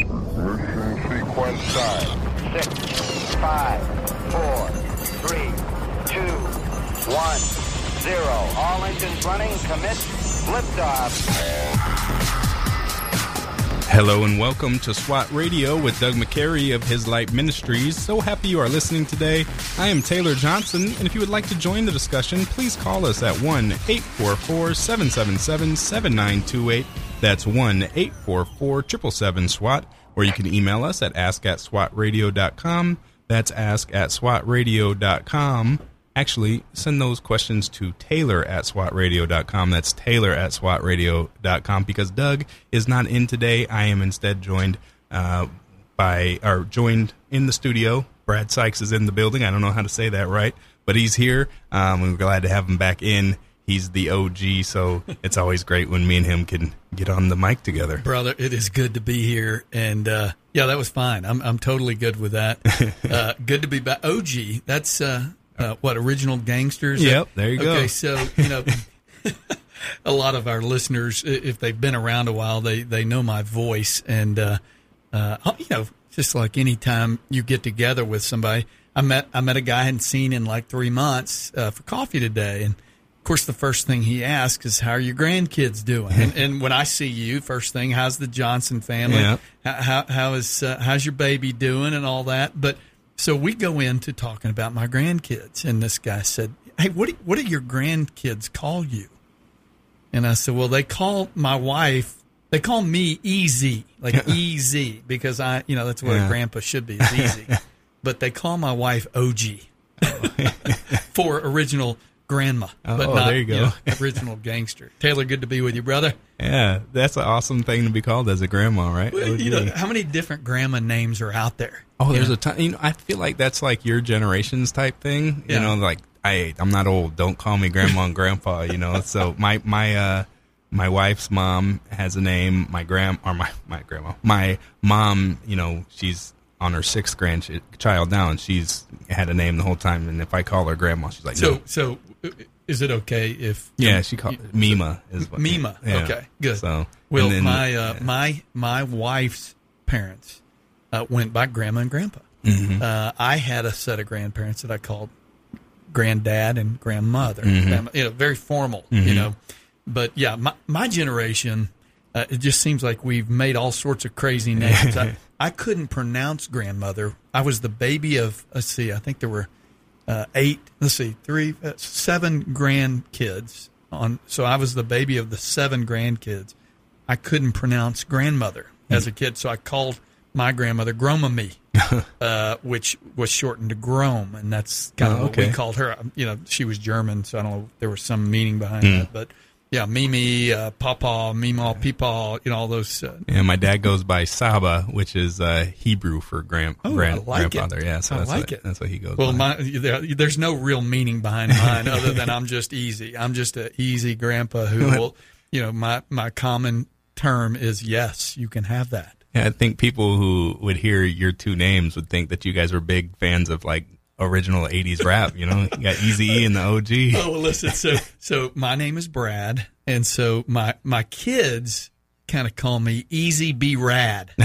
Mission sequence start. Six, five, four, three, two, one, zero. All engines running. Commit. Liftoff. Hello and welcome to SWAT Radio with Doug McCary of His Light Ministries. So happy you are listening today. I am Taylor Johnson, and if you would like to join the discussion, please call us at 1 844 777 7928. That's 1 844 777 SWAT, or you can email us at ask at swatradio.com. That's ask at swatradio.com actually send those questions to Taylor at SWATradio.com. That's Taylor at SWATradio.com because Doug is not in today. I am instead joined uh, by, or joined in the studio. Brad Sykes is in the building. I don't know how to say that right, but he's here. Um, we're glad to have him back in. He's the OG, so it's always great when me and him can get on the mic together. Brother, it is good to be here. And uh, yeah, that was fine. I'm, I'm totally good with that. Uh, good to be back. OG, that's. Uh, uh, what original gangsters? Yep, there you okay, go. Okay, so you know, a lot of our listeners, if they've been around a while, they they know my voice, and uh, uh, you know, just like any time you get together with somebody, I met I met a guy I hadn't seen in like three months uh, for coffee today, and of course, the first thing he asks is, "How are your grandkids doing?" and, and, when I see you, first thing, how's the Johnson family? Yeah. How, how is uh, how's your baby doing, and all that, but so we go into talking about my grandkids, and this guy said, "Hey, what do, what do your grandkids call you?" And I said, "Well, they call my wife. They call me Easy, like Easy, because I, you know, that's what Yeah. a grandpa should be, is Easy. but they call my wife OG for original grandma, but Oh, not there you go. know, original gangster. Taylor, good to be with you, brother. Yeah, that's an awesome thing to be called as a grandma, right? You know, how many different grandma names are out there? Oh, there's You a ton. You know, I feel like that's like your generation's type thing. You Yeah. know, like I, I'm not old. Don't call me grandma and grandpa. You know, so my my uh my wife's mom has a name. My grand or my my grandma. My mom, you know, she's on her sixth grandchild now, and she's had a name the whole time. And if I call her grandma, she's like, So, no. so is it okay if Yeah, she called Mima is what, Mima? yeah. Okay, good. So Well, then- my uh, my my wife's parents uh, went by grandma and grandpa. Mhm. Uh, I had a set of grandparents that I called granddad and grandmother. Mhm. Grandma- you know, very formal. You Mhm. know, but yeah, my my generation. Uh, it just seems like we've made all sorts of crazy names. I, I couldn't pronounce grandmother. I was the baby of. Let's see. I think there were uh, eight. Let's see, three, uh, seven grandkids. On so I was the baby of the seven grandkids. I couldn't pronounce grandmother as a kid, so I called my grandmother Groma me, uh, which was shortened to Grom, and that's kind of Oh, what we called her. You know, she was German, so I don't know if there was some meaning behind Hmm. that, but yeah, Mimi, uh, Papa, Mima, Peepaw, you know, all those. Uh, Yeah, my dad goes by Saba, which is uh, Hebrew for grand, Oh, grand I like it. grandfather. Yeah, so I that's like what, it. That's what he goes. Well, by. my, there, there's no real meaning behind mine other than I'm just easy. I'm just a easy grandpa who will, you know, my, my common term is yes, you can have that. Yeah, I think people who would hear your two names would think that you guys were big fans of like original '80s rap. You know, you got Easy E and the OG. Oh, well, listen. So, so my name is Brad, and so my my kids kind of call me Easy B Rad.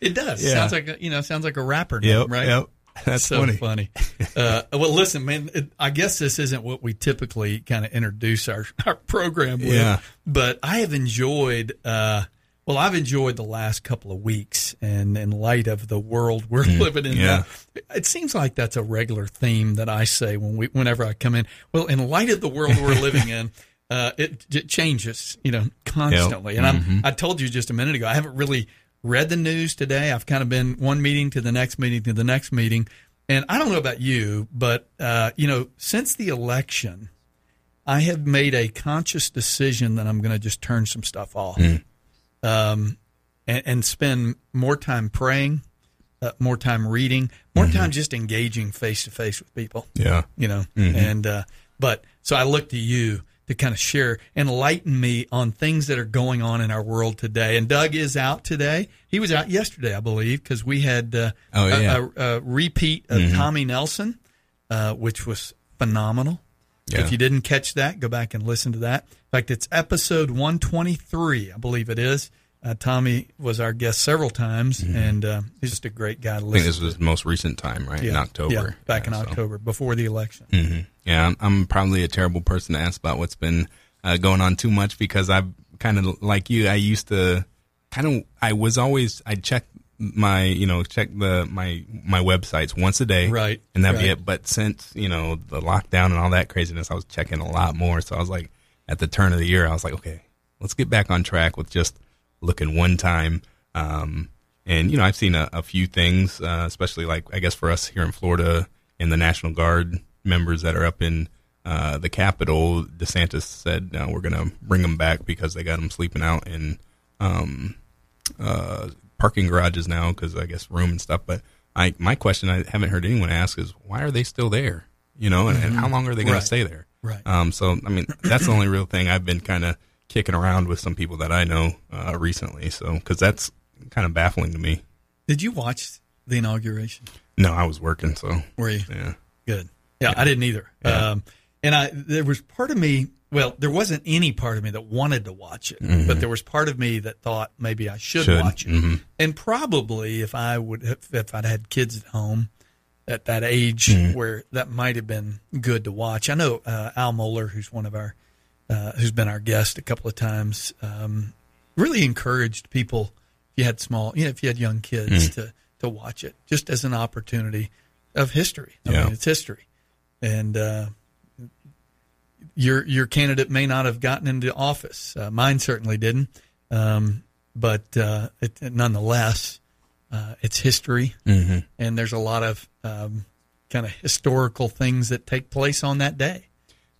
it does. Yeah. Sounds like a, you know, sounds like a rapper name, Yep, right? yep. That's so funny. funny. Uh, well, listen, man. It, I guess this isn't what we typically kind of introduce our our program with. Yeah. But I have enjoyed. Uh, well, I've enjoyed the last couple of weeks, and in light of the world we're Mm, living in, yeah. now, it seems like that's a regular theme that I say when we, whenever I come in. Well, in light of the world we're living in, uh, it, it changes, you know, constantly. And I'm, Mhm. I told you just a minute ago, I haven't really read the news today. I've kind of been one meeting to the next meeting to the next meeting, and I don't know about you, but uh, you know, since the election, I have made a conscious decision that I'm going to just turn some stuff off, um, and, and spend more time praying, uh, more time reading, more time just engaging face to face with people. Yeah. you know, Mhm. and uh, but so I look to you to kind of share, enlighten me on things that are going on in our world today. And Doug is out today. He was out yesterday, I believe, because we had uh, Oh, a- yeah. a, a repeat of Mhm. Tommy Nelson, uh, which was phenomenal. Yeah. If you didn't catch that, go back and listen to that. In fact, it's episode 123, I believe it is. Uh, Tommy was our guest several times, and uh, he's just a great guy to Mm-hmm. I think this was the most recent time, right? to. In October. Yeah, back in Yeah, so- October, before the election. hmm Yeah, I'm, I'm probably a terrible person to ask about what's been uh, going on too much because I've kind of like you. I used to kind of. I was always. I check my you know check the my my websites once a day, Right, and that'd be it. But since you know the lockdown and all that craziness, I was checking a lot more. So I was like, at the turn of the year, I was like, okay, let's get back on track with just looking one time. Um, and you know, I've seen a, a few things, uh, especially like I guess for us here in Florida and the National Guard members that are up in uh, the Capitol. DeSantis said uh, we're going to bring them back because they got them sleeping out in um, uh, parking garages now because I guess room and stuff. But I, my question I haven't heard anyone ask is why are they still there? You know, and, and how long are they going Right. to stay there? Right. Um, so I mean, that's the only real thing I've been kind of kicking around with some people that I know uh, recently. So because that's kind of baffling to me. Did you watch the inauguration? No, I was working, so Were you? yeah. Good. Yeah, I didn't either. Yeah. Um, and I there was part of me. Well, there wasn't any part of me that wanted to watch it, Mm-hmm. but there was part of me that thought maybe I should, Should. watch it. Mhm. And probably if I would, if, if I'd had kids at home at that age, Mm-hmm. where that might have been good to watch. I know uh, Al Mohler, who's one of our, uh, who's been our guest a couple of times, um, really encouraged people. If you had small, you know, if you had young kids to to watch it, just as an opportunity of history. I Yeah. mean, it's history, and uh, your your candidate may not have gotten into office. Uh, mine certainly didn't, um, but uh, it, nonetheless, uh, it's history, Mm-hmm. and there's a lot of um, kind of historical things that take place on that day.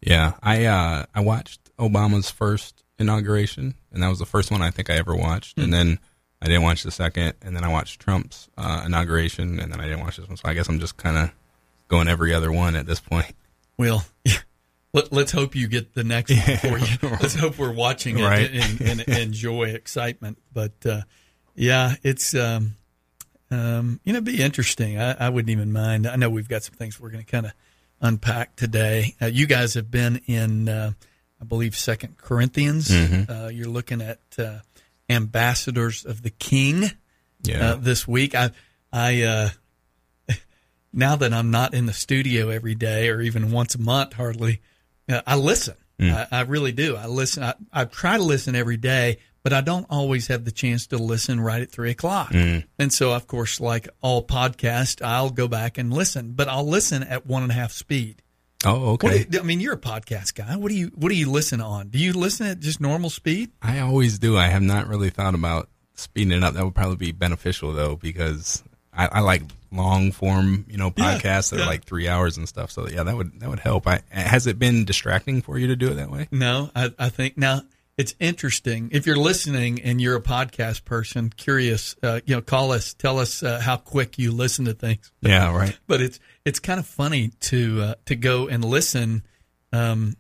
Yeah, I uh, I watched Obama's first inauguration, and that was the first one I think I ever watched. And then I didn't watch the second, and then I watched Trump's uh, inauguration, and then I didn't watch this one. So I guess I'm just kind of going every other one at this point. Well, let, let's hope you get the next one for you. Let's hope we're watching it Right. and, and, and enjoy excitement. But uh, yeah, it's um, um, you know, be interesting. I, I wouldn't even mind. I know we've got some things we're going to kind of unpack today. Uh, you guys have been in, uh, I believe, Second Corinthians. Uh, you're looking at uh, ambassadors of the King Yeah, uh, this week. I, I, uh, now that I'm not in the studio every day or even once a month, hardly, uh, I listen. I, I really do. I listen. I, I try to listen every day, but I don't always have the chance to listen right at three o'clock. Mm. And so, of course, like all podcasts, I'll go back and listen, but I'll listen at one and a half speed. oh, okay. you- I mean, you're a podcast guy. What do you What do you listen on? Do you listen at just normal speed? I always do. I have not really thought about speeding it up. That would probably be beneficial though, because I, I like long form, you know, Yeah, podcasts that yeah. are like three hours and stuff. So yeah, that would that would help. I, has it been distracting for you to do it that way? No, I, I think now it's interesting. If you're listening and you're a podcast person, curious, uh, you know, call us, tell us uh, how quick you listen to things. Yeah, right. But it's it's kind of funny to uh, to go and listen. Um,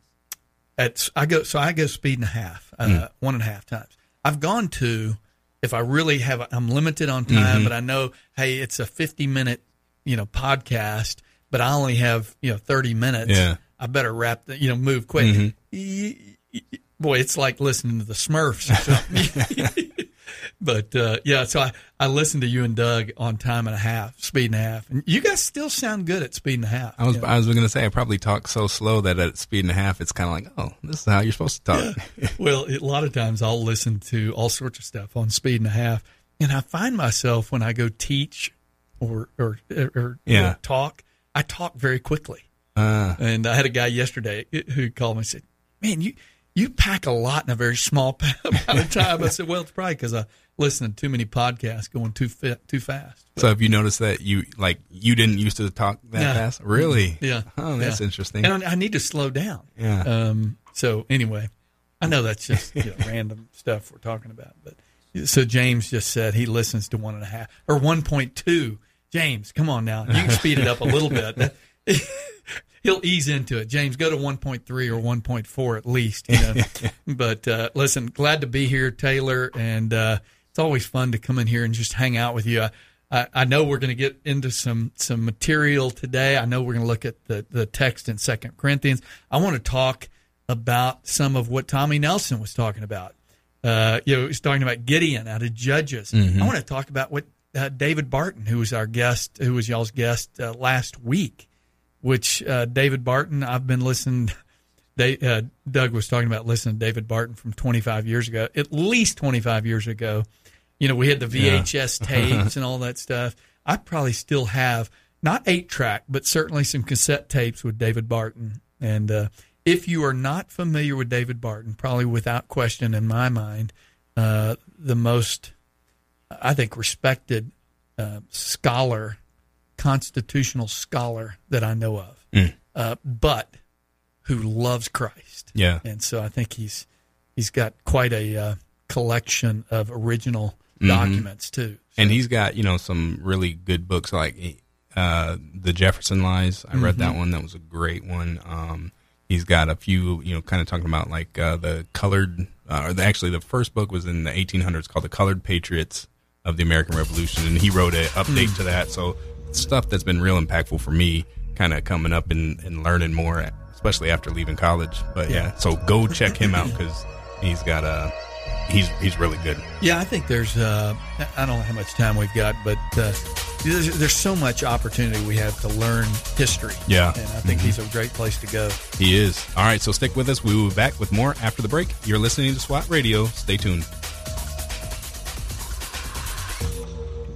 at I go so I go speed and a half, uh, one and a half times. I've gone to if I really have I'm limited on time, but I know hey it's a 50 minute you know podcast, but I only have you know 30 minutes. Yeah. I better wrap the you know move quick. Y- y- Boy, it's like listening to the Smurfs or something. but uh, yeah, so I, I listened to you and Doug on time and a half, speed and a half, and you guys still sound good at speed and a half. I was Yeah. I was going to say I probably talk so slow that at speed and a half it's kind of like oh this is how you're supposed to talk. well, a lot of times I'll listen to all sorts of stuff on speed and a half, and I find myself when I go teach or or or you know, Yeah. talk, I talk very quickly. Uh, And I had a guy yesterday who called me and said, "Man, you you pack a lot in a very small amount of time." I said, "Well, it's probably because I listen to too many podcasts going too fit, too fast." so have you noticed that you like you didn't used to talk that Yeah. fast? Really? Yeah. Oh, that's Yeah. interesting. And I, I need to slow down. Yeah. Um, so anyway, I know that's just you know, random stuff we're talking about, but so James just said he listens to one and a half or one point two. James, come on now, you can speed it up a little bit. He'll ease into it. James, go to 1.3 or 1.4 at least. You know? but uh, listen, glad to be here, Taylor, and uh, it's always fun to come in here and just hang out with you. I, I, I know we're going to get into some some material today. I know we're going to look at the the text in Second Corinthians. I want to talk about some of what Tommy Nelson was talking about. Uh, you know, he's talking about Gideon out of Judges. Mm-hmm. I want to talk about what uh, David Barton, who was our guest, who was y'all's guest uh, last week, which uh, David Barton, I've been listening. They, uh, Doug was talking about listening to David Barton from 25 years ago, at least 25 years ago. You know, we had the VHS tapes and all that stuff. I probably still have not eight track, but certainly some cassette tapes with David Barton. And uh, if you are not familiar with David Barton, probably without question in my mind, uh, the most, I think, respected uh, scholar, constitutional scholar that I know of, uh, but who loves Christ. Yeah. And so I think he's he's got quite a uh, collection of original documents too. and he's got you know some really good books like uh, the Jefferson Lies. I read that one. That was a great one. Um, he's got a few you know kind of talking about like uh, the colored. Uh, or the, actually, the first book was in the 1800s called "The Colored Patriots of the American Revolution," and he wrote an update to that. So stuff that's been real impactful for me, kind of coming up and, and learning more, especially after leaving college. But yeah, so go check him out because he's got a. He's he's really good. Yeah, I think there's. Uh, I don't know how much time we've got, but uh, there's, there's so much opportunity we have to learn history. Yeah. and I think he's a great place to go. He is. All right, so stick with us. We will be back with more after the break. You're listening to SWAT Radio. Stay tuned.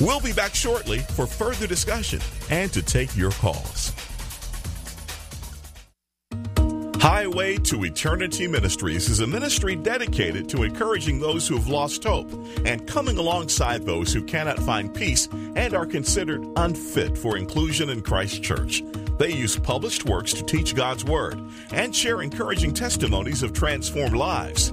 We'll be back shortly for further discussion and to take your calls. Highway to Eternity Ministries is a ministry dedicated to encouraging those who have lost hope and coming alongside those who cannot find peace and are considered unfit for inclusion in Christ Church. They use published works to teach God's Word and share encouraging testimonies of transformed lives.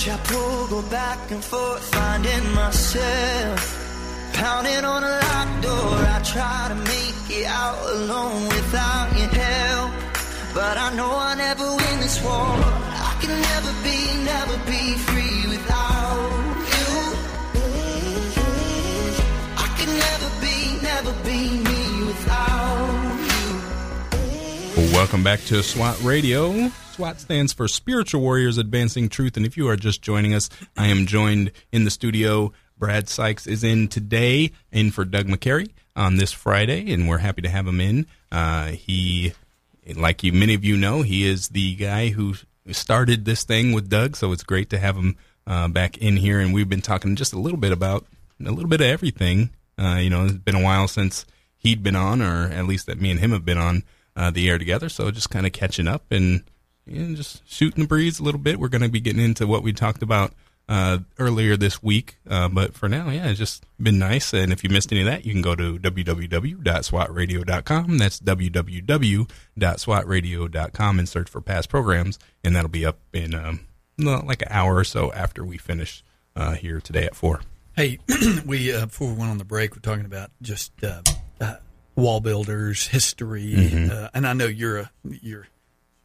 Push, I pull, go back and forth, finding myself. Pounding on a locked door, I try to make it out alone without your help. But I know I never win this war. I can never be, never be free without you. I can never be, never be me without you. Welcome back to SWAT Radio. SWAT stands for Spiritual Warriors Advancing Truth. And if you are just joining us, I am joined in the studio. Brad Sykes is in today, in for Doug McCary on this Friday, and we're happy to have him in. Uh, he, like you, many of you know, he is the guy who started this thing with Doug, so it's great to have him uh, back in here. And we've been talking just a little bit about a little bit of everything. Uh, you know, it's been a while since he'd been on, or at least that me and him have been on uh, the air together. So just kind of catching up and know, just shooting the breeze a little bit. We're going to be getting into what we talked about uh, earlier this week. Uh, but for now, yeah, it's just been nice. And if you missed any of that, you can go to www.swatradio.com. That's www.swatradio.com and search for past programs. And that'll be up in um, like an hour or so after we finish uh, here today at 4. Hey, we uh, before we went on the break, we're talking about just uh, uh, wall builders, history, Mm-hmm. uh, and I know you're a you're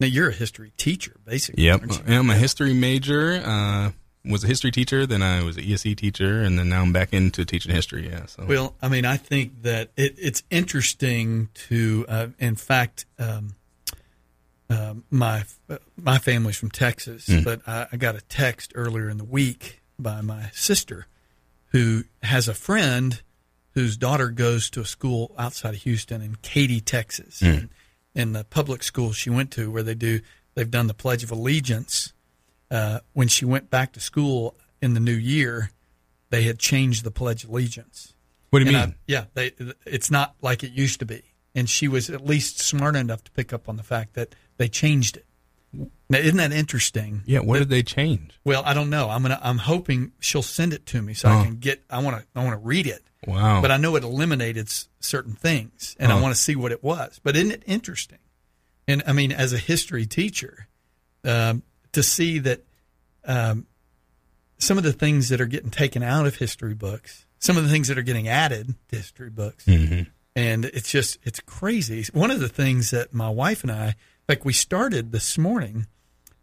now you're a history teacher, basically. Yep. I'm a history major. Uh, was a history teacher, then I was an ESE teacher, and then now I'm back into teaching history. Yeah. So Well, I mean, I think that it, it's interesting to, uh, in fact, um, uh, my my family's from Texas, but I, I got a text earlier in the week by my sister, who has a friend whose daughter goes to a school outside of Houston in Katy, Texas, and in the public school she went to, where they do they've done the Pledge of Allegiance. Uh, when she went back to school in the new year, they had changed the Pledge of Allegiance. What do you And mean? I- yeah, they, it's not like it used to be. And she was at least smart enough to pick up on the fact that they changed it. Now, isn't that interesting? yeah. What did they change? Well, I don't know. I'm gonna. I'm hoping she'll send it to me so Oh. I can get. I want to. I want to read it. Wow. But I know it eliminated certain things, and I want to see what it was. But isn't it interesting? And I mean, as a history teacher, um, to see that um, some of the things that are getting taken out of history books, some of the things that are getting added to history books, Mhm. and it's just it's crazy. One of the things that my wife and I, like we started this morning,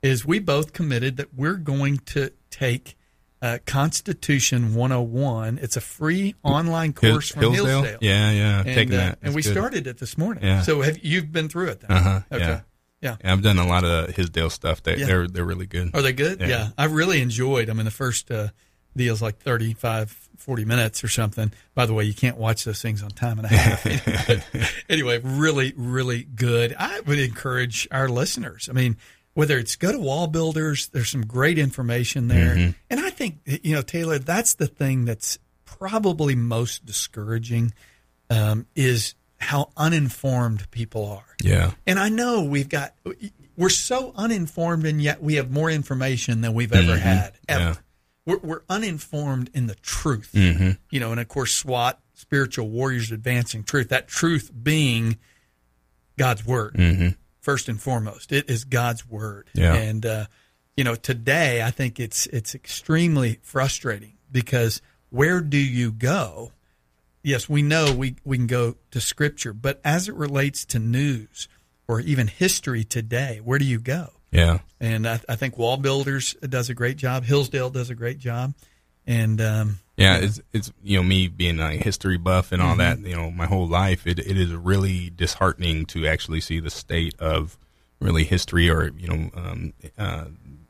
is we both committed that we're going to take uh, Constitution 101. It's a free online Hill- course from Hillsdale. Yeah, yeah. And, taking uh, that. and we good. started it this morning. Yeah. So have you've been through it then? Uh-huh, Okay. yeah. Yeah. Yeah, I've done a lot of Hillsdale stuff. They, Yeah. They're they're really good. Are they good? Yeah. Yeah. I really enjoyed. I mean, the first uh, deal's like 35, 40 minutes or something. By the way, you can't watch those things on time and a half. anyway, really, really good. I would encourage our listeners. I mean, whether it's go to Wall Builders, there's some great information there. Mm-hmm. And I think, you know, Taylor, that's the thing that's probably most discouraging um, is how uninformed people are. Yeah. And I know we've got we're so uninformed, and yet we have more information than we've ever had ever. Mm-hmm. Yeah. We're, we're uninformed in the truth, Mm-hmm. you know, and of course, SWAT, spiritual warriors advancing truth. That truth being God's word Mm-hmm. First and foremost. It is God's word, Yeah. and uh, you know, today I think it's it's extremely frustrating because where do you go? Yes, we know we, we can go to scripture, but as it relates to news or even history today, where do you go? Yeah. And I, I think Wall Builders does a great job. Hillsdale does a great job. And um, Yeah, it's it's you know me being a history buff and all Mm-hmm. that. You know, my whole life it it is really disheartening to actually see the state of really history or you know um, uh,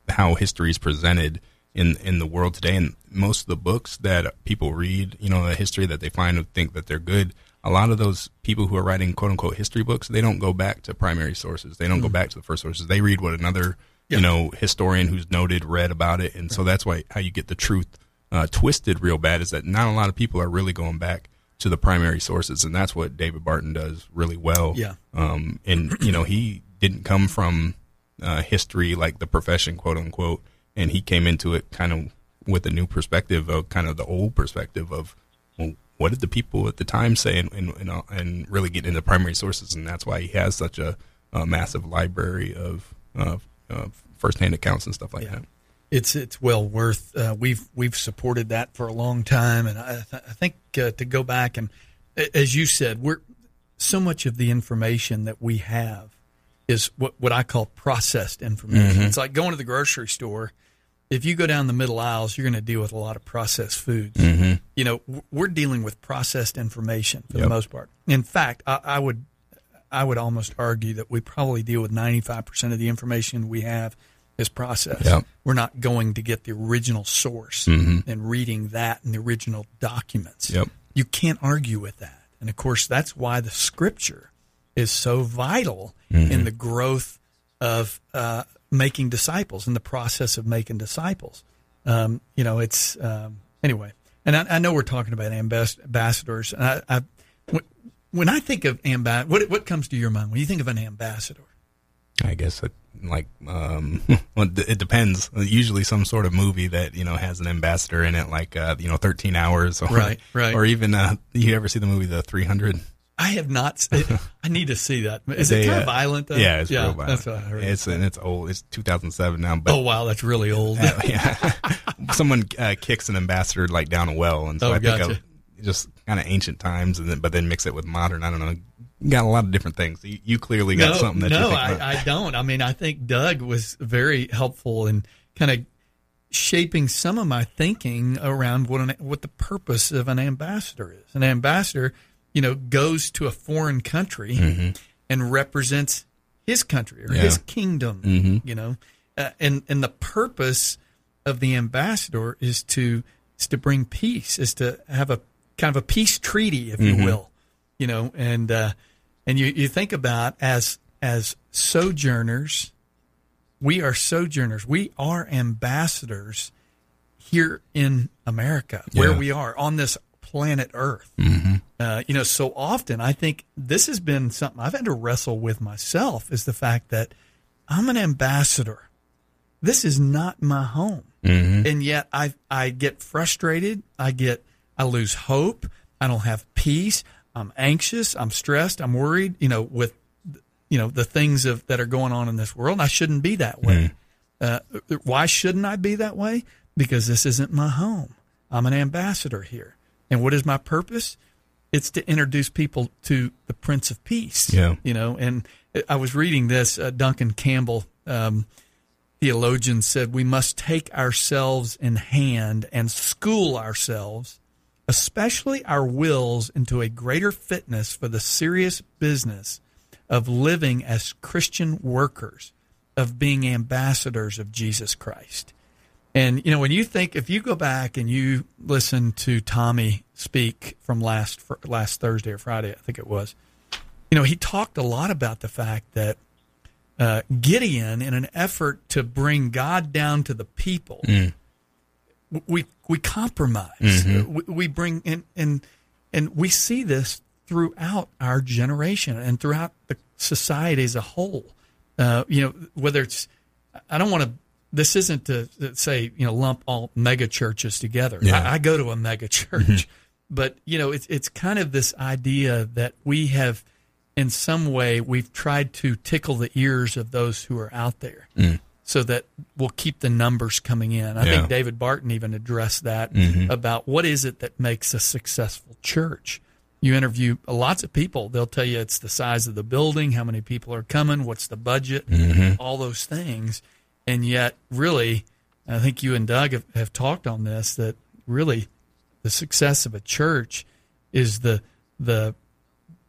how history is presented in in the world today. And most of the books that people read, you know, the history that they find and think that they're good. A lot of those people who are writing quote unquote history books, they don't go back to primary sources. They don't go back to the first sources. They read what another. Yeah. you know historian who's noted read about it, and so that's why how you get the truth uh, twisted real bad is that not a lot of people are really going back to the primary sources, and that's what David Barton does really well. Yeah. Um, and you know he didn't come from uh, history like the profession, quote unquote, and he came into it kind of with a new perspective of kind of the old perspective of well, what did the people at the time say, and and and, uh, and really get into primary sources, and that's why he has such a, a massive library of uh, uh, firsthand accounts and stuff like Yeah. that. It's it's well worth. Uh, we've we've supported that for a long time, and I, th- I think uh, to go back and, as you said, we're so much of the information that we have is what what I call processed information. It's like going to the grocery store. If you go down the middle aisles, you're going to deal with a lot of processed foods. You know, we're dealing with processed information for the most part. In fact, I, I would I would almost argue that we probably deal with 95% of the information we have is processed. Yep. We're not going to get the original source and reading that in the original documents. Yep. You can't argue with that. And of course, that's why the scripture is so vital in the growth of uh, making disciples, in the process of making disciples. Um, you know, it's um, anyway. And I, I know we're talking about ambassadors. And I, I, when- when I think of ambassador, what what comes to your mind when you think of an ambassador? I guess it, like um, it depends. Usually, some sort of movie that you know has an ambassador in it, like uh, you know, Thirteen Hours, or, Right, right. or even uh, you ever see the movie The Three Hundred? I have not. I need to see that. Is They, it kind uh, of violent? Though? Yeah, it's real violent. That's what I heard. It's and it's old. It's 2007 now, but oh wow, that's really old. yeah, someone uh, kicks an ambassador like down a well, and so Oh, I think gotcha. of just kind of ancient times, and then but then mix it with modern. I don't know. Got a lot of different things. You, you clearly got no, something that no, you think. about. I, I don't. I mean, I think Doug was very helpful in kind of shaping some of my thinking around what an, what the purpose of an ambassador is. An ambassador, you know, goes to a foreign country and represents his country or Mm-hmm. Yeah. his kingdom. You know, uh, and and the purpose of the ambassador is to is to bring peace, is to have a kind of a peace treaty, if Mm-hmm. you will. You know, and uh, and you, you think about as as sojourners, we are sojourners. We are ambassadors here in America, where we are on this planet Earth. Uh, you know, so often I think this has been something I've had to wrestle with myself is the fact that I'm an ambassador. This is not my home, and yet I I get frustrated. I get I lose hope. I don't have peace. I'm anxious. I'm stressed. I'm worried. You know, with you know the things of that are going on in this world. I shouldn't be that way. Uh, why shouldn't I be that way? Because this isn't my home. I'm an ambassador here, and what is my purpose? It's to introduce people to the Prince of Peace. Yeah. you know. And I was reading this. Uh, Duncan Campbell, um, theologian, said we must take ourselves in hand and school ourselves especially our wills, into a greater fitness for the serious business of living as Christian workers, of being ambassadors of Jesus Christ. And you know, when you think, if you go back and you listen to Tommy speak from last last Thursday or Friday, I think it was, you know, he talked a lot about the fact that uh, Gideon, in an effort to bring God down to the people, we we compromise. Mm-hmm. We, we bring in and and we see this throughout our generation and throughout the society as a whole. Uh, you know, whether it's I don't want to. This isn't to say you know lump all mega churches together. Yeah. I, I go to a mega mm-hmm. church, but you know it's it's kind of this idea that we have in some way we've tried to tickle the ears of those who are out there mm. So that we'll keep the numbers coming in. I Yeah. think David Barton even addressed that mm-hmm. about what is it that makes a successful church. You interview lots of people, they'll tell you it's the size of the building, how many people are coming, what's the budget, mm-hmm. all those things. And yet, really, I think you and Doug have, have talked on this that really the success of a church is the the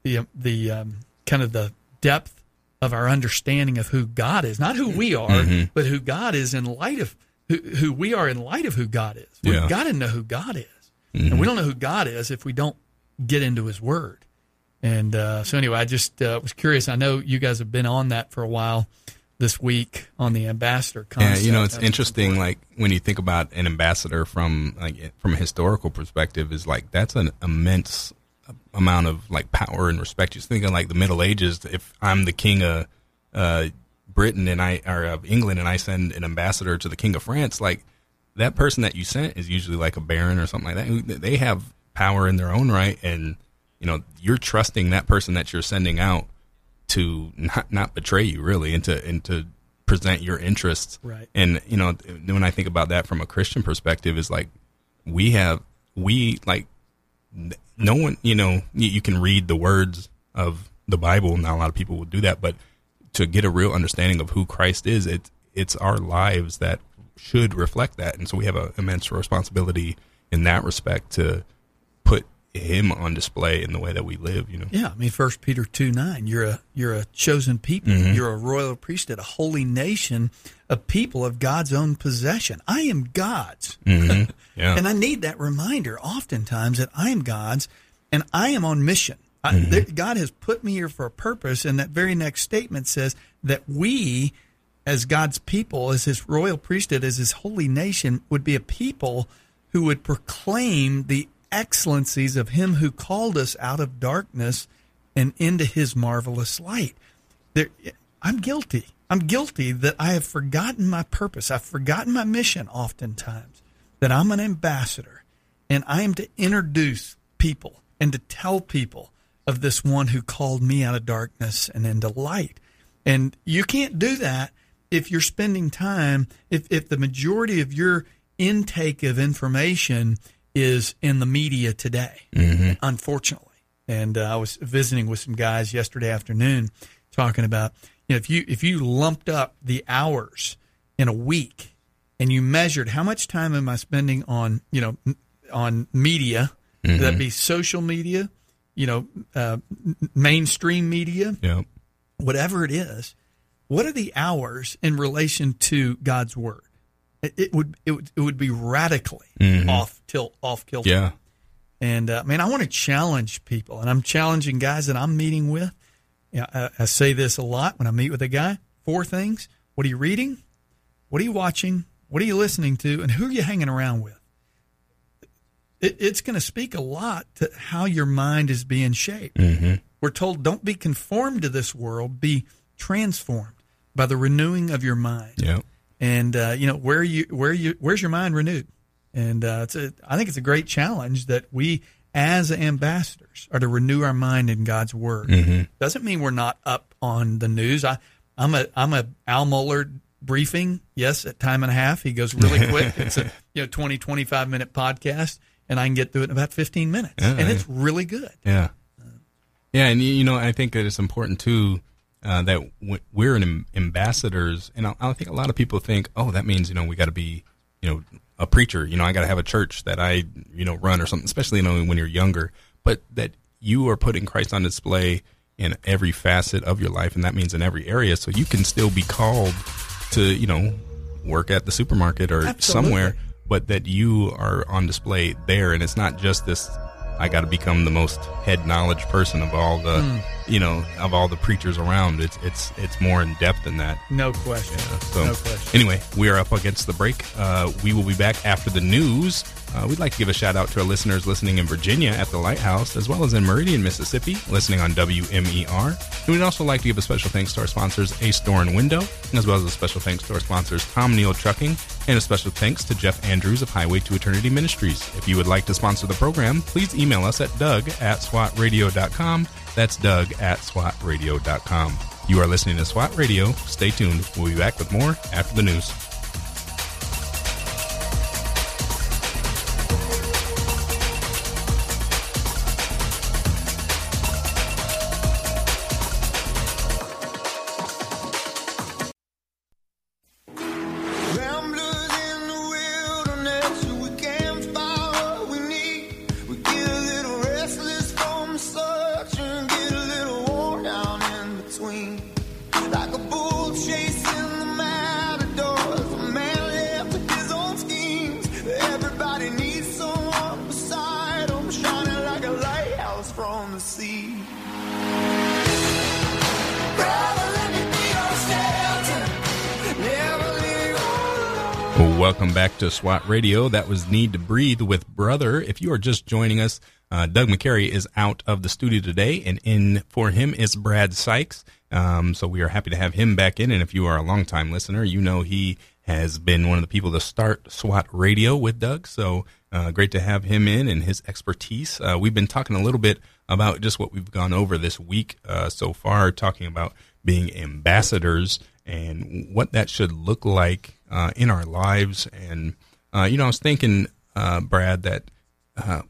the um, the um, kind of the depth of our understanding of who God is, not who we are, but who God is in light of who, who we are in light of who God is. We've Yeah. got to know who God is, and we don't know who God is if we don't get into His Word. And uh, so, anyway, I just uh, was curious. I know you guys have been on that for a while this week on the ambassador Yeah, concept. you know, it's That's interesting. Like when you think about an ambassador from like from a historical perspective, is like that's an immense amount of like power and respect. Just think of like the Middle Ages. If I'm the king of uh, Britain and I or of England, and I send an ambassador to the king of France, like that person that you sent is usually like a baron or something like that. They have power in their own right, and you know you're trusting that person that you're sending out to not not betray you really, and to and to present your interests. Right. And you know when I think about that from a Christian perspective, is like we have we like no one you know you, can read the words of the bible. Not a lot of people will do that but to get a real understanding of who christ is it it's our lives that should reflect that. And so we have an immense responsibility in that respect to put him on display in the way that we live you know Yeah, I mean, First Peter two nine. You're a you're a chosen people. Mm-hmm. You're a royal priesthood, a holy nation, a people of God's own possession. I am God's, mm-hmm. yeah and I need that reminder oftentimes that I am God's, and I am on mission. I, mm-hmm. there, God has put me here for a purpose, and that very next statement says that we, as God's people, as His royal priesthood, as His holy nation, would be a people who would proclaim the excellencies of Him who called us out of darkness and into His marvelous light. There, I'm guilty. I'm guilty that I have forgotten my purpose. I've forgotten my mission oftentimes, that I'm an ambassador and I am to introduce people and to tell people of this one who called me out of darkness and into light. And you can't do that if you're spending time, if, if the majority of your intake of information is in the media today, unfortunately. And uh, I was visiting with some guys yesterday afternoon talking about you know, if you if you lumped up the hours in a week and you measured how much time am I spending on you know on media, that'd be social media, you know, uh, mainstream media, yeah whatever it is, what are the hours in relation to God's word? It, would it would it would be radically off tilt off kilter. yeah And uh, man, I want to challenge people, and I'm challenging guys that I'm meeting with. Yeah, I, I say this a lot when I meet with a guy. Four things: What are you reading? What are you watching? What are you listening to? And who are you hanging around with? It, it's going to speak a lot to how your mind is being shaped. We're told don't be conformed to this world, be transformed by the renewing of your mind. Yeah. And uh, you know where you where you where's your mind renewed? And uh, it's a, I think it's a great challenge that we as ambassadors are to renew our mind in God's word. Doesn't mean we're not up on the news. I I'm a I'm a Al Mohler briefing. Yes, at time and a half. He goes really quick. it's a you know 20 25 minute podcast and I can get through it in about 15 minutes. Yeah, and it's really good. Yeah. Yeah, and you know, I think that it's important too uh, that w- we're an am- ambassadors, and I, I think a lot of people think, oh, that means you know we got to be, you know, a preacher. You know, I got to have a church that I you know run or something. Especially you know when you're younger, but that you are putting Christ on display in every facet of your life, and that means in every area. So you can still be called to you know work at the supermarket or Absolutely. somewhere, but that you are on display there, and it's not just this. I got to become the most head knowledge person of all the, Hmm. You know, of all the preachers around. It's it's it's more in depth than that. No question. Yeah, so no question. anyway, we are up against the break. Uh, we will be back after the news. Uh, we'd like to give a shout out to our listeners listening in Virginia at the Lighthouse, as well as in Meridian, Mississippi, listening on WMER. And we'd also like to give a special thanks to our sponsors, Ace Door and Window, as well as a special thanks to our sponsors, Tom Neal Trucking, and a special thanks to Jeff Andrews of Highway to Eternity Ministries. If you would like to sponsor the program, please email us at doug at swatradio.com. That's doug at swatradio.com. You are listening to SWAT Radio. Stay tuned. We'll be back with more after the news. Welcome back to SWAT Radio. That was Need to Breathe with Brother. If you are just joining us, uh, Doug McCary is out of the studio today, and in for him is Brad Sykes. Um, so we are happy to have him back in. And if you are a longtime listener, you know he has been one of the people to start SWAT Radio with Doug. So uh, great to have him in and his expertise. Uh, we've been talking a little bit about just what we've gone over this week uh, so far, talking about being ambassadors and what that should look like uh, in our lives. And uh, you know, I was thinking, uh, Brad, that uh,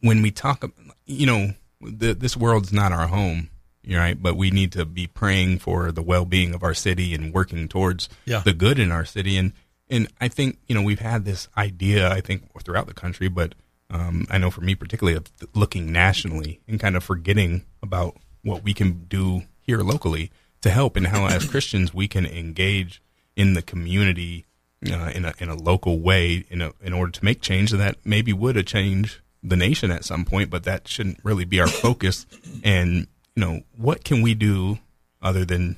when we talk, you know, the, this world's not our home, right? But we need to be praying for the well-being of our city and working towards Yeah. the good in our city. And and I think you know we've had this idea, I think, throughout the country, but um, I know for me particularly, of looking nationally and kind of forgetting about what we can do here locally to help, and how as Christians we can engage in the community uh, in a in a local way in a, in order to make change that maybe would have changed the nation at some point, but that shouldn't really be our focus. And you know, what can we do other than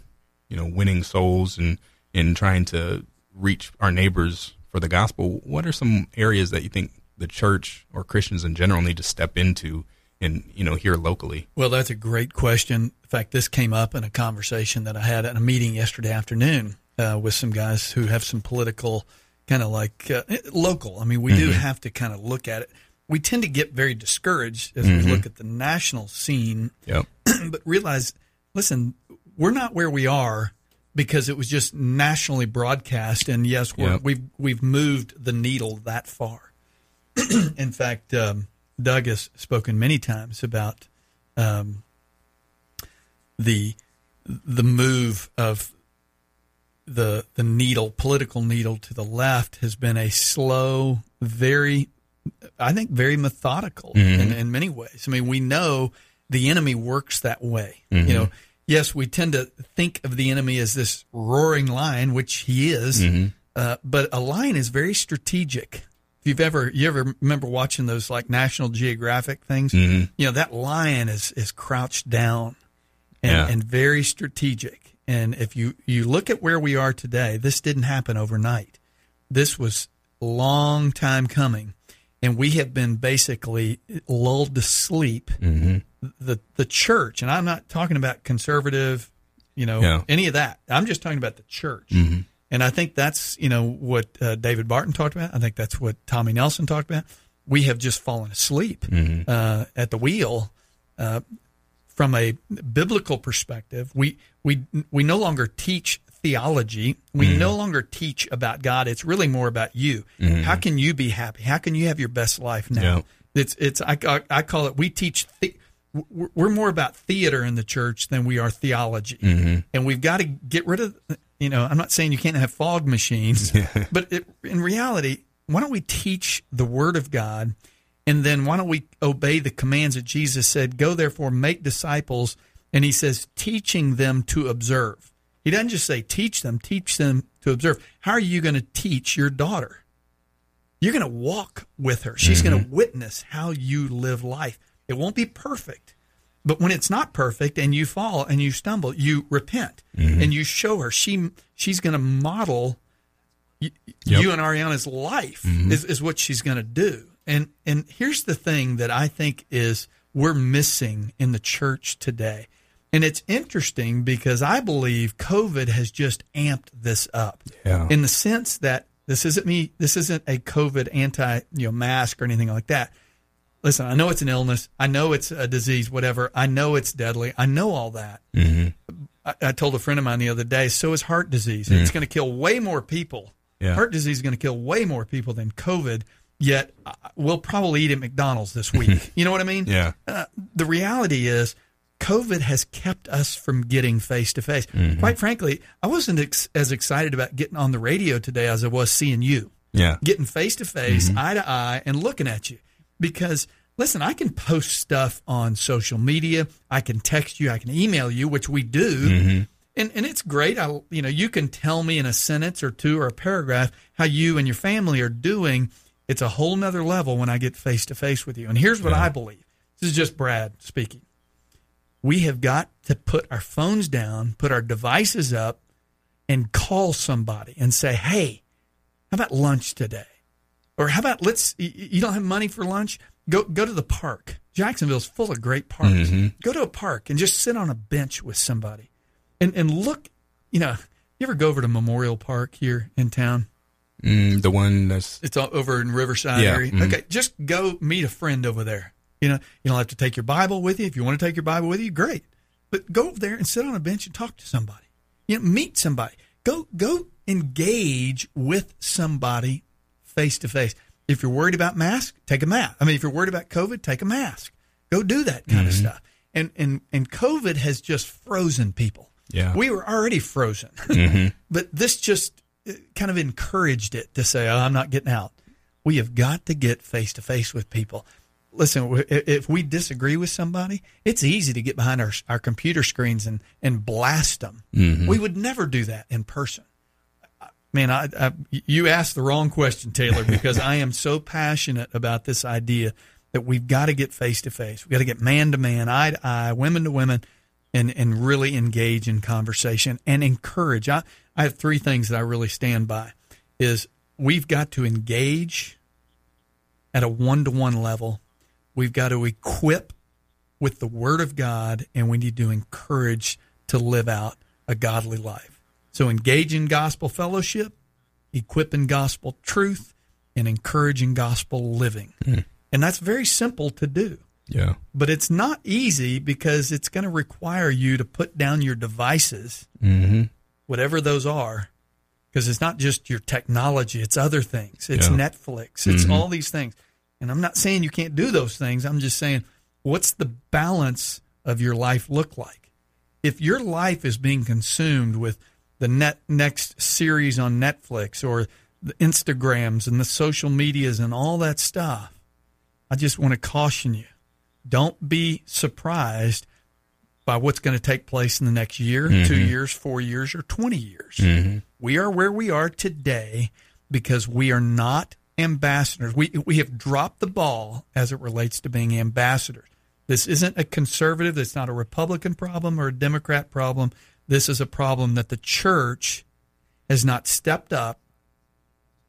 you know winning souls and and trying to reach our neighbors for the gospel? What are some areas that you think the church or Christians in general need to step into and you know here locally? Well, that's a great question. In fact, this came up in a conversation that I had at a meeting yesterday afternoon uh, with some guys who have some political kind of like uh, local. I mean, we do have to kind of look at it. We tend to get very discouraged as we look at the national scene, Yep. but realize, listen, we're not where we are because it was just nationally broadcast, and yes, we're, Yep. we've we've moved the needle that far. in fact, um, Doug has spoken many times about um, the the move of the the needle, political needle to the left, has been a slow, very, I think, very methodical in, in many ways. I mean, we know the enemy works that way. You know, yes, we tend to think of the enemy as this roaring lion, which he is, uh, but a lion is very strategic. You've ever you ever remember watching those like National Geographic things, you know that lion is is crouched down and, Yeah. and very strategic. And if you you look at where we are today, this didn't happen overnight. this was long time coming, and we have been basically lulled to sleep. Mm-hmm. The the church, and I'm not talking about conservative, you know, Yeah. any of that. I'm just talking about the church. Mm-hmm. And I think that's you know what uh, David Barton talked about. I think that's what Tommy Nelson talked about. We have just fallen asleep uh, at the wheel. Uh, from a biblical perspective, we we we no longer teach theology. We no longer teach about God. It's really more about you. How can you be happy? How can you have your best life now? Yeah. It's it's I, I, I call it. We teach. The, we're we're more about theater in the church than we are theology, and we've got to get rid of. You know, I'm not saying you can't have fog machines, but it, in reality, why don't we teach the Word of God, and then why don't we obey the commands that Jesus said? Go therefore, make disciples, and He says, teaching them to observe. He doesn't just say teach them, teach them to observe. How are you going to teach your daughter? You're going to walk with her. She's going to mm-hmm. witness how you live life. It won't be perfect, but when it's not perfect and you fall and you stumble, you repent mm-hmm. and you show her. She she's going to model y- Yep. you and Ariana's life mm-hmm. is, is what she's going to do. And and here's the thing that I think is we're missing in the church today. And it's interesting because I believe COVID has just amped this up Yeah. in the sense that this isn't me this isn't a COVID anti you know mask or anything like that. Listen, I know it's an illness. I know it's a disease, whatever. I know it's deadly. I know all that. I, I told a friend of mine the other day, so is heart disease. It's going to kill way more people. Yeah. Heart disease is going to kill way more people than COVID. Yet uh, we'll probably eat at McDonald's this week. you know what I mean? Yeah. Uh, the reality is, COVID has kept us from getting face to face. Mm-hmm. Quite frankly, I wasn't ex- as excited about getting on the radio today as I was seeing you Yeah. getting face to face, eye to eye, and looking at you. Because listen, I can post stuff on social media, I can text you, I can email you, which we do, mm-hmm. and and it's great. I you know you can tell me in a sentence or two or a paragraph how you and your family are doing. It's a whole nother level when I get face to face with you. And here's what I believe. This is just Brad speaking. We have got to put our phones down, put our devices up, and call somebody and say, "Hey, how about lunch today?" Or how about let's you don't have money for lunch? Go go to the park. Jacksonville's full of great parks. Go to a park and just sit on a bench with somebody. And and look, you know, you ever go over to Memorial Park here in town? Mm, the one that's It's all over in Riverside Yeah, area. mhm. Okay, just go meet a friend over there. You know, you don't have to take your Bible with you. If you want to take your Bible with you, great. But go over there and sit on a bench and talk to somebody. You know, meet somebody. Go go engage with somebody face to face. If you're worried about mask, take a mask. I mean, if you're worried about COVID, take a mask. Go do that kind of mm-hmm. stuff. And and and COVID has just frozen people. Yeah. we were already frozen, mm-hmm. but this just uh, kind of encouraged it to say, "Oh, I'm not getting out." We have got to get face to face with people. Listen, if we disagree with somebody, it's easy to get behind our our computer screens and and blast them. Mm-hmm. We would never do that in person. Man, I, I you asked the wrong question, Taylor, because I am so passionate about this idea that we've got to get face to face. We've got to get man to man, eye to eye, women to women, and and really engage in conversation and encourage. I I have three things that I really stand by. Is we've got to engage at a one to one level. We've got to equip with the Word of God, and we need to encourage to live out a godly life. So engage in gospel fellowship, equipping gospel truth, and encouraging gospel living. And that's very simple to do. yeah. But it's not easy because it's going to require you to put down your devices, Mm-hmm. whatever those are, because it's not just your technology, it's other things. It's Yeah. Netflix, it's all these things. And I'm not saying you can't do those things. I'm just saying, what's the balance of your life look like? If your life is being consumed with the net next series on Netflix or the Instagrams and the social medias and all that stuff, I just want to caution you. Don't be surprised by what's going to take place in the next year, two mm-hmm. years, four years, or 20 years. Mm-hmm. We are where we are today because we are not ambassadors. We, we have dropped the ball as it relates to being ambassadors. This isn't a conservative, it's not a Republican problem or a Democrat problem. This is a problem that the church has not stepped up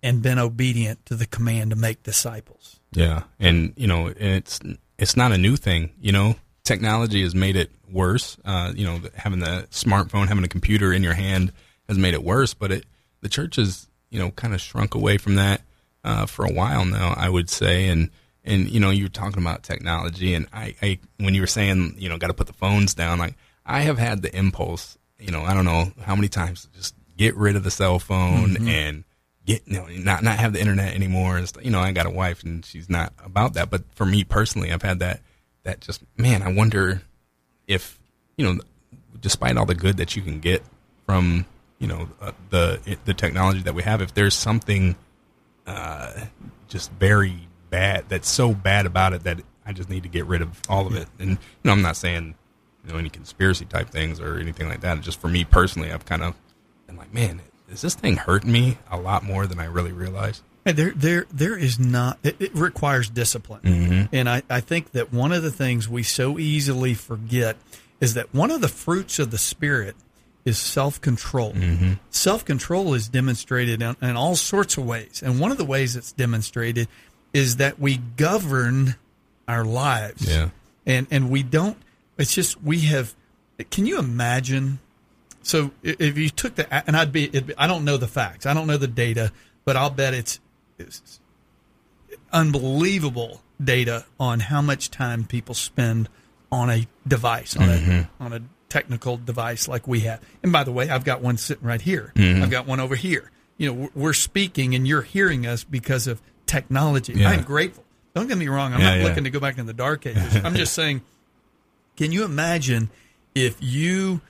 and been obedient to the command to make disciples. Yeah, and you know, it's it's not a new thing. You know, technology has made it worse. Uh, you know, having the smartphone, having a computer in your hand has made it worse. But it the church has you know kind of shrunk away from that uh, for a while now. I would say, and and you know, you're talking about technology, and I, I when you were saying you know got to put the phones down, like I have had the impulse. You know, I don't know how many times just get rid of the cell phone Mm-hmm. and get you know not not have the internet anymore. And you know, I got a wife and she's not about that. But for me personally, I've had that that just man, I wonder if you know, despite all the good that you can get from you know uh, the the technology that we have, if there's something uh, just very bad that's so bad about it that I just need to get rid of all of it. And you know, I'm not saying you know any conspiracy type things or anything like that. Just for me personally, I've kind of been like, man, is this thing hurting me a lot more than I really realized? And there, there, there is not. It, it requires discipline, Mm-hmm. and I, I think that one of the things we so easily forget is that one of the fruits of the spirit is self control. Mm-hmm. Self control is demonstrated in, in all sorts of ways, and one of the ways it's demonstrated is that we govern our lives. Yeah. and and we don't. It's just we have. Can you imagine? So if you took the and I'd be, it'd be I don't know the facts, I don't know the data, but I'll bet it's, it's unbelievable data on how much time people spend on a device on a mm-hmm. on a technical device like we have. And by the way, I've got one sitting right here. Mm-hmm. I've got one over here. You know, we're- we're speaking and you're hearing us because of technology. Yeah. I'm grateful. Don't get me wrong. I'm Yeah, not yeah. looking to go back in the dark ages. I'm just saying can you imagine if you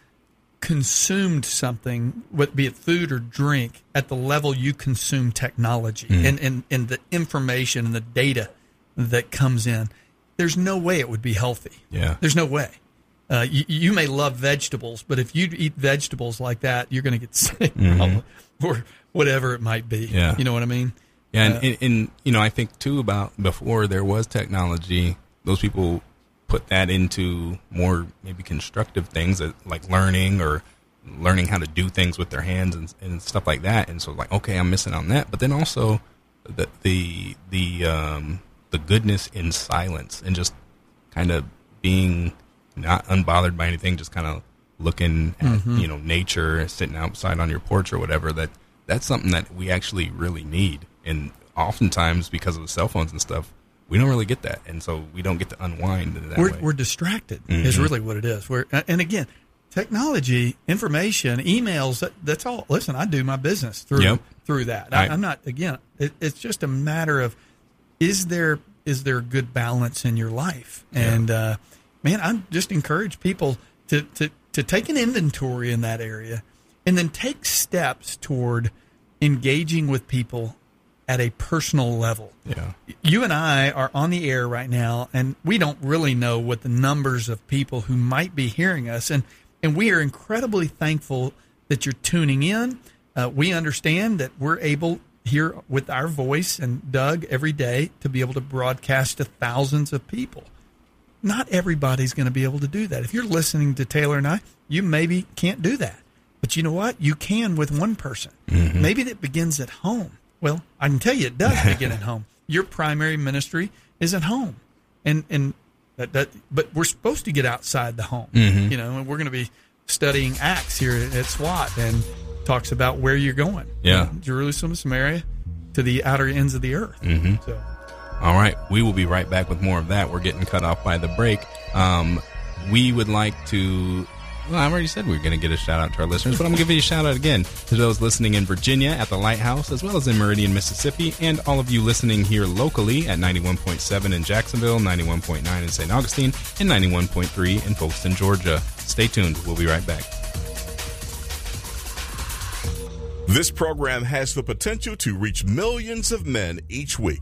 consumed something, whether be it food or drink, at the level you consume technology Hmm. and, and, and the information and the data that comes in? There's no way it would be healthy. Yeah. There's no way. Uh, you, you may love vegetables, but if you eat vegetables like that, you're going to get sick probably, or whatever it might be. Mm-hmm. Yeah. You know what I mean? Yeah, and, Uh, and, and you know, I think too about before there was technology, those people put that into more maybe constructive things like learning or learning how to do things with their hands and, and stuff like that. And so, like, okay, I'm missing on that. But then also the the the um, the goodness in silence and just kind of being not unbothered by anything, just kind of looking at you know nature, sitting outside on your porch or whatever. That that's something that we actually really need, and oftentimes because of the cell phones and stuff, we don't really get that, and so we don't get to unwind we're, way. we're distracted is Mhm. really what it is we're and again technology information emails that, that's all listen i do my business through Yep. through that. I, i'm not again it, it's just a matter of is there is there a good balance in your life and uh man i'm just encourage people to to to take an inventory in that area and then take steps toward engaging with people at a personal level yeah, you and I are on the air right now, and we don't really know what the numbers of people who might be hearing us, and and we are incredibly thankful that you're tuning in. Uh, we understand that we're able here with our voice and Doug every day to be able to broadcast to thousands of people. Not everybody's going to be able to do that. If you're listening to Taylor and I, you maybe can't do that. But you know what? You can with one person. Maybe that begins at home. Well, I can tell you it does begin at home. Your primary ministry is at home. And and that, that but we're supposed to get outside the home. You know, and we're going to be studying Acts here at, at SWAT and talks about where you're going. Yeah. Jerusalem, Samaria, to the outer ends of the earth. Mm-hmm. So All right, we will be right back with more of that. We're getting cut off by the break. Um, we would like to. Well, I already said we were going to get a shout out to our listeners, but I'm going to give you a shout out again to those listening in Virginia at the Lighthouse, as well as in Meridian, Mississippi, and all of you listening here locally at 91.7 in Jacksonville, 91.9 in St. Augustine, and 91.3 in Folkston, Georgia. Stay tuned. We'll be right back. This program has the potential to reach millions of men each week.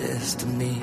destiny.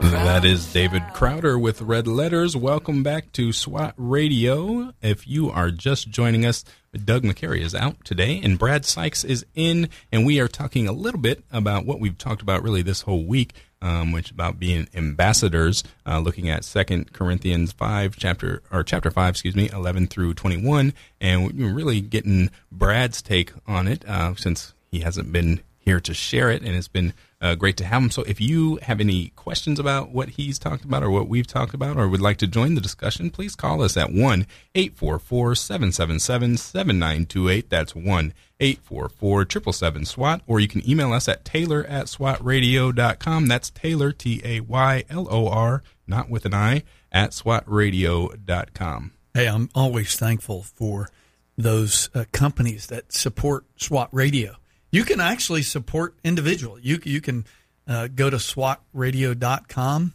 That is David Crowder with Red Letters. Welcome back to SWAT Radio. If you are just joining us, Doug McCary is out today and Brad Sykes is in, and we are talking a little bit about what we've talked about really this whole week, um, which about being ambassadors, uh, looking at Second Corinthians five chapter or chapter five, excuse me, eleven through twenty one, and we're really getting Brad's take on it uh, since he hasn't been here to share it, and it's been uh, great to have him. So, if you have any questions about what he's talked about or what we've talked about, or would like to join the discussion, please call us at 1 844 777 7928. That's 1 844 777 SWAT, or you can email us at taylor at swatradio.com. That's Taylor, T A Y L O R, not with an I, at swatradio.com. Hey, I'm always thankful for those uh, companies that support SWAT Radio. You can actually support individually. You you can uh, go to swatradio.com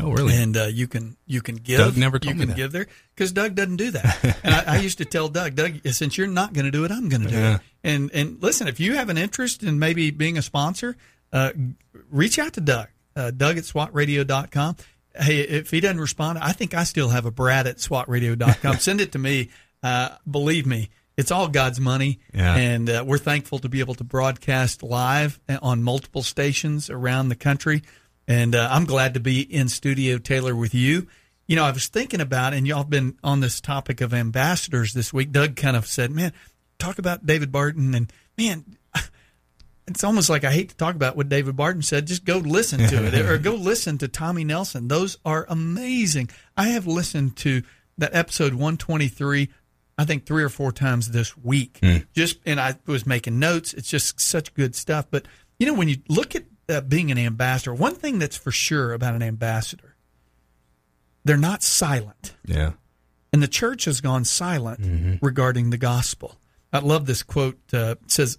Oh, really? and uh, you can you can give. Doug never told you can that. give there because Doug doesn't do that. and I, I used to tell Doug, Doug, since you're not going to do it, I'm going to do Yeah. it. And and listen, if you have an interest in maybe being a sponsor, uh, reach out to Doug. Uh, Doug at swatradio.com. Hey, if he doesn't respond, I think I still have a Brad at swatradio.com. Send it to me. Uh, believe me, it's all God's money. Yeah. And uh, we're thankful to be able to broadcast live on multiple stations around the country. And uh, I'm glad to be in studio, Taylor, with you. You know, I was thinking about, and y'all have been on this topic of ambassadors this week. Doug kind of said, man, talk about David Barton. And man, it's almost like I hate to talk about what David Barton said. Just go listen to it or go listen to Tommy Nelson. Those are amazing. I have listened to that episode 123, I think three or four times this week. Just, and I was making notes. It's just such good stuff. But, you know, when you look at uh, being an ambassador, one thing that's for sure about an ambassador, they're not silent Yeah. and the church has gone silent regarding the gospel. I love this quote. Uh, it says,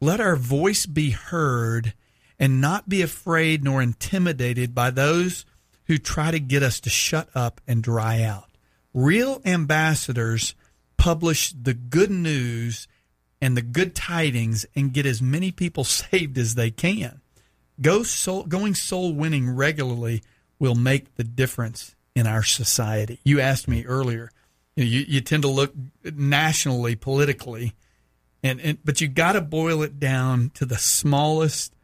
"Let our voice be heard, and not be afraid nor intimidated by those who try to get us to shut up and dry out. Real ambassadors publish the good news and the good tidings and get as many people saved as they can. Go soul, going soul winning regularly will make the difference in our society. You asked me earlier. You, you, tend to look nationally, politically, and, and but you got to boil it down to the smallest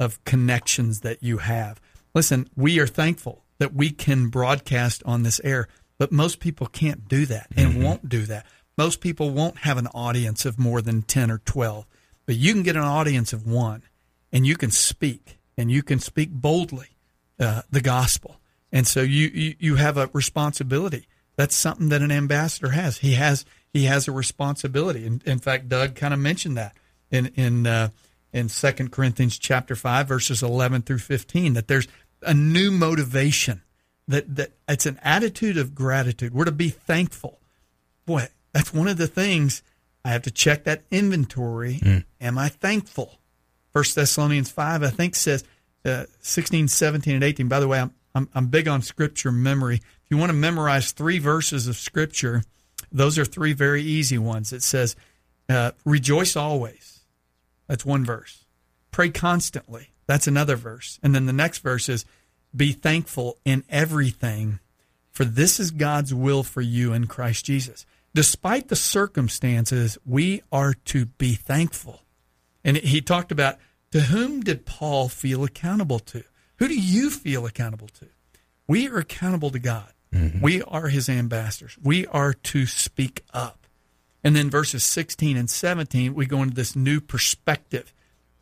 of connections that you have. Listen, we are thankful that we can broadcast on this air, but most people can't do that and mm-hmm. won't do that. Most people won't have an audience of more than 10 or 12, but you can get an audience of one and you can speak and you can speak boldly uh, the gospel. And so you, you, you have a responsibility. That's something that an ambassador has. He has he has a responsibility. And in fact, Doug kind of mentioned that in in uh, in Second Corinthians chapter five, verses eleven through fifteen, that there's a new motivation. That that it's an attitude of gratitude. We're to be thankful. Boy, that's one of the things I have to check that inventory. Am I thankful? First Thessalonians 5, I think says uh, 16, 17, and 18. By the way, I'm, I'm, I'm big on scripture memory. If you want to memorize three verses of scripture, those are three very easy ones. It says, uh, rejoice always. That's one verse. Pray constantly. That's another verse. And then the next verse is, be thankful in everything, for this is God's will for you in Christ Jesus. Despite the circumstances, we are to be thankful. And he talked about to whom did Paul feel accountable to? Who do you feel accountable to? We are accountable to God. Mm-hmm. We are his ambassadors. We are to speak up. And then verses 16 and 17, we go into this new perspective.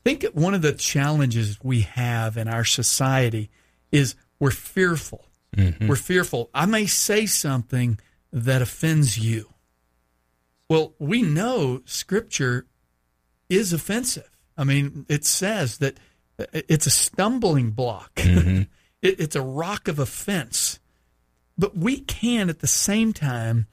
I think one of the challenges we have in our society is we're fearful. Mm-hmm. We're fearful. I may say something that offends you. Well, we know Scripture is offensive. I mean, it says that uh, it's a stumbling block, mm-hmm. it, it's a rock of offense. But we can at the same time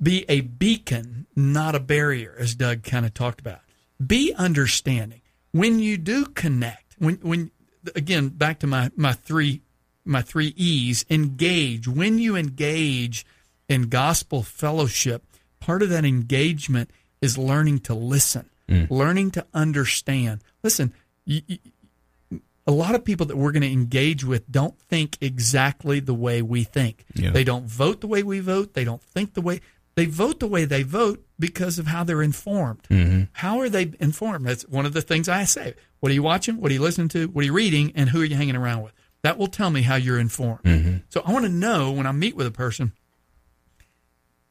be a beacon, not a barrier, as Doug kind of talked about. Be understanding. When you do connect, when when again back to my my three my three E's, engage. When you engage in gospel fellowship, part of that engagement is learning to listen, mm. learning to understand. Listen, you, you, a lot of people that we're going to engage with don't think exactly the way we think. Yeah. They don't vote the way we vote. They don't think the way they vote the way they vote because of how they're informed. Mm-hmm. How are they informed? That's one of the things I say. What are you watching? What are you listening to? What are you reading? And who are you hanging around with? That will tell me how you're informed. Mm-hmm. So I want to know when I meet with a person,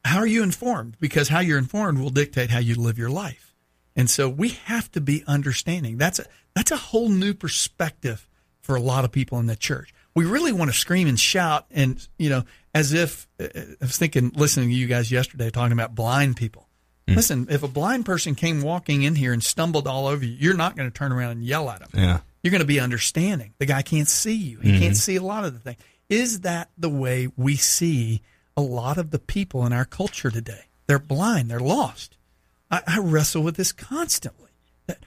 how are you informed? Because how you're informed will dictate how you live your life. And so we have to be understanding. That's a that's a whole new perspective for a lot of people in the church. We really want to scream and shout and you know as if uh, I was thinking listening to you guys yesterday talking about blind people. Listen, if a blind person came walking in here and stumbled all over you, you're not going to turn around and yell at him Yeah. you're going to be understanding. The guy can't see you. He can't see a lot of the things. Is that the way we see a lot of the people in our culture today? They're blind. They're lost. I, I wrestle with this constantly. That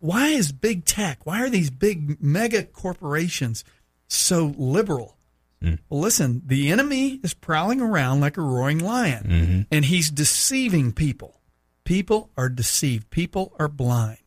why is big tech? Why are these big mega corporations so liberal? Hmm. Well, listen, the enemy is prowling around like a roaring lion, mm-hmm. and he's deceiving people. People are deceived. People are blind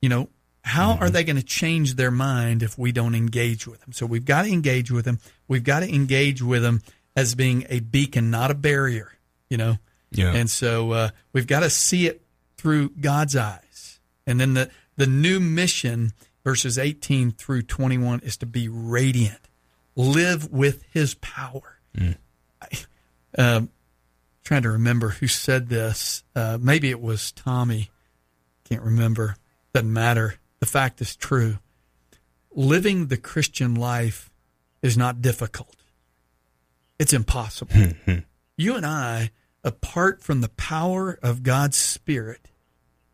you know, how mm-hmm. are they going to change their mind if we don't engage with them? So we've got to engage with them. We've got to engage with them as being a beacon, not a barrier, you know? Yeah. And so uh, we've got to see it through God's eyes. And then the, the new mission, verses 18 through 21, is to be radiant, live with his power. I, um, trying to remember who said this. Uh, maybe it was Tommy. Can't remember. Doesn't matter. The fact is true. Living the Christian life is not difficult. It's impossible. Hmm, hmm. you and I, apart from the power of God's Spirit,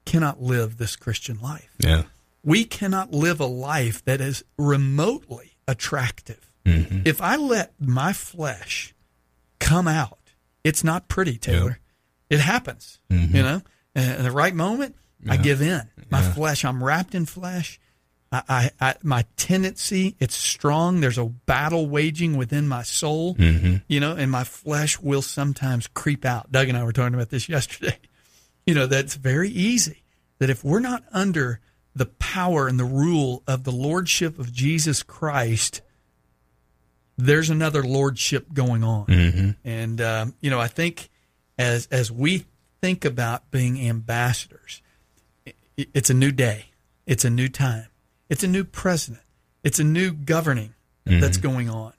cannot live this Christian life. Yeah. We cannot live a life that is remotely attractive. Mm-hmm. If I let my flesh come out, it's not pretty, Taylor. It happens, mm-hmm. you know. And at the right moment, I give in. My flesh, I'm wrapped in flesh. I, I, I, my tendency, it's strong. There's a battle waging within my soul, you know, and my flesh will sometimes creep out. Doug and I were talking about this yesterday. You know, that's very easy. That if we're not under the power and the rule of the lordship of Jesus Christ, there's another lordship going on. And um, you know, I think as as we think about being ambassadors, it's a new day, it's a new time, it's a new president, it's a new governing that's going on.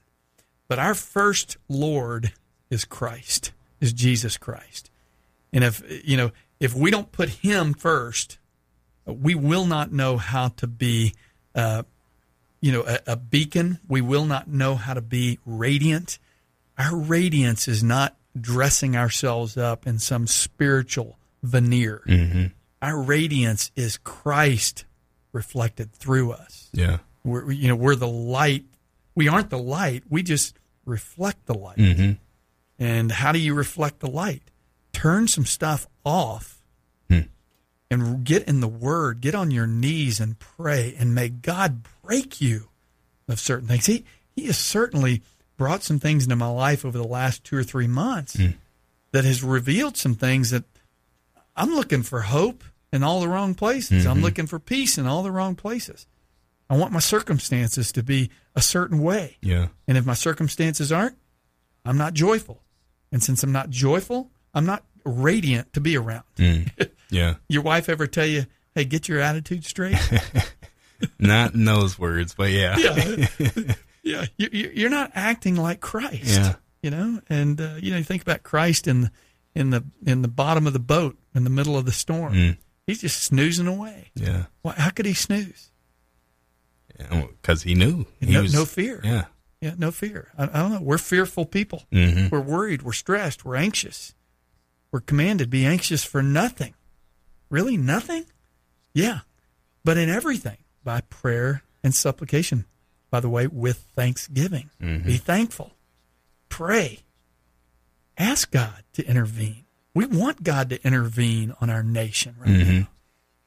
But our first Lord is Christ, is Jesus Christ. And if you know, if we don't put Him first, we will not know how to be, uh, you know, a, a beacon. We will not know how to be radiant. Our radiance is not dressing ourselves up in some spiritual veneer. Our radiance is Christ reflected through us. Yeah. We're, you know, we're the light. We aren't the light. We just reflect the light. Mm-hmm. And how do you reflect the light? Turn some stuff off and get in the Word. Get on your knees and pray, and may God break you of certain things. He He has certainly brought some things into my life over the last two or three months that has revealed some things that I'm looking for hope in all the wrong places. I'm looking for peace in all the wrong places. I want my circumstances to be a certain way. Yeah. And if my circumstances aren't, I'm not joyful. And since I'm not joyful, I'm not radiant to be around. Yeah. Your wife ever tell you, "Hey, get your attitude straight"? Not in those words, but yeah. yeah, yeah. You, you're not acting like Christ. Yeah. you know, and uh, you know, you think about Christ in the in the in the bottom of the boat in the middle of the storm. Mm. He's just snoozing away. Yeah. Why, how could he snooze? Because he knew. He no, was, no fear. Yeah. Yeah, no fear. I, I don't know. We're fearful people. Mhm. We're worried. We're stressed. We're anxious. We're commanded be anxious for nothing. Really, nothing? Yeah, but in everything by prayer and supplication. By the way, with thanksgiving. Be thankful. Pray. Ask God to intervene. We want God to intervene on our nation right now.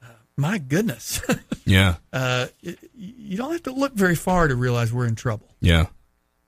Uh, my goodness. Yeah. uh, you don't have to look very far to realize we're in trouble. Yeah.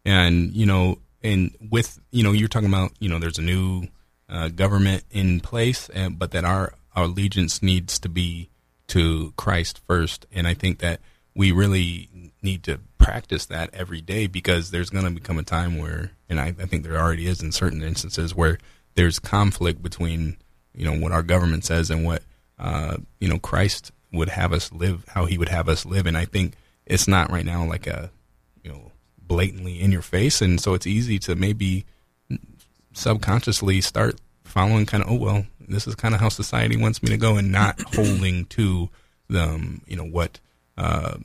And, you know, and with, you know, you're talking about, you know, there's a new uh, government in place, and, but that our, our allegiance needs to be to Christ first. And I think that we really need to practice that every day because there's going to become a time where, and I, I think there already is in certain instances where there's conflict between, you know, what our government says and what, uh, you know, Christ would have us live, how he would have us live. And I think it's not right now like a, you know, blatantly in your face. And so it's easy to maybe subconsciously start following kind of, oh, well, this is kind of how society wants me to go and not holding to the, um, you know, what, uh,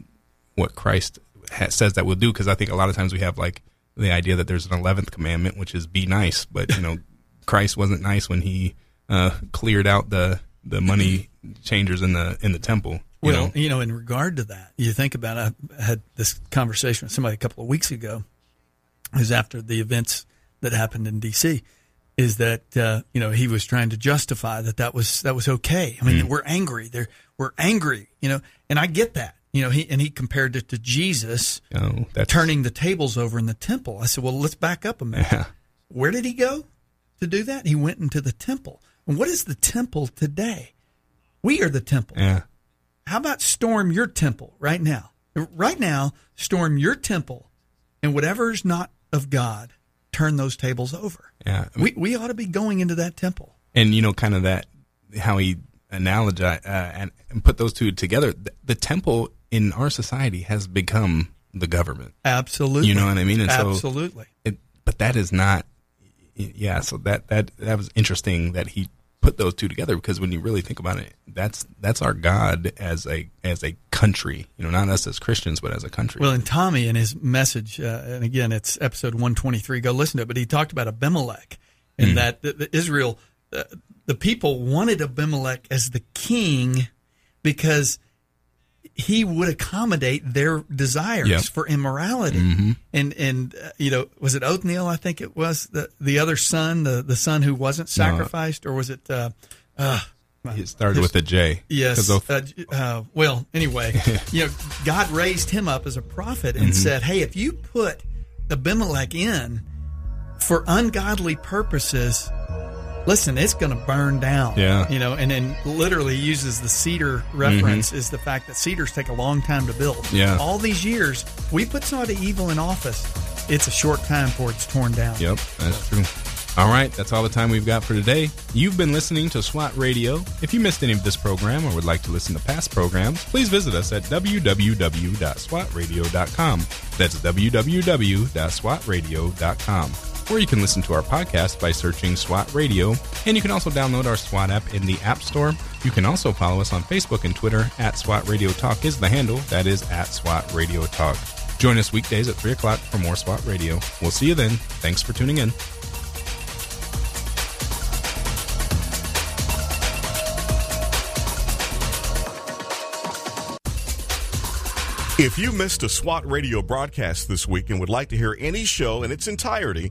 what Christ ha- says that we'll do. Cause I think a lot of times we have like the idea that there's an 11th commandment, which is be nice. But, you know, Christ wasn't nice when he, uh, cleared out the, the money changers in the, in the temple. You Well, know? you know, in regard to that, you think about it, I had this conversation with somebody a couple of weeks ago, is after the events that happened in D.C., is that uh, you know he was trying to justify that that was that was okay. I mean, we're angry. They're we're angry, you know, and I get that, you know. He and he compared it to Jesus Oh, turning the tables over in the temple. I said, well, let's back up a minute. Yeah. Where did he go to do that? He went into the temple. And what is the temple today? We are the temple. Yeah. How about storm your temple right now? Right now, storm your temple, and whatever's not of God, turn those tables over. Yeah. We we ought to be going into that temple. and you know kind of that how he analogize uh, and, and put those two together the, the temple in our society has become the government Absolutely. You know what I mean? And so- Absolutely. it, but that is not yeah so that that that was interesting that he put those two together because when you really think about it that's that's our god as a as a country you know not us as christians but as a country. Well, and Tommy in his message, uh, and again, it's episode 123, go listen to it, but he talked about Abimelech and that the, the Israel, uh, the people wanted Abimelech as the king because he would accommodate their desires Yep. for immorality. And, and uh, you know, was it Othniel, I think it was, the, the other son, the, the son who wasn't sacrificed, or was it. Uh, uh, it started with a J. Yes. of- Uh, uh, well, anyway, you know, God raised him up as a prophet Mm-hmm. and said, "Hey, if you put Abimelech in for ungodly purposes, listen, it's going to burn down." Yeah. You know, and then literally uses the cedar reference is the fact that cedars take a long time to build. Mm-hmm. Yeah. All these years, we put somebody evil in office. It's a short time before it's torn down. Yep, that's true. All right, that's all the time we've got for today. You've been listening to SWAT Radio. If you missed any of this program or would like to listen to past programs, please visit us at www.swatradio.com. That's www.swatradio.com. Or you can listen to our podcast by searching SWAT Radio, and you can also download our SWAT app in the App Store. You can also follow us on Facebook and Twitter at SWAT Radio Talk is the handle. That is at SWAT Radio Talk. Join us weekdays at 3 o'clock for more SWAT Radio. We'll see you then. Thanks for tuning in. If you missed a SWAT radio broadcast this week and would like to hear any show in its entirety,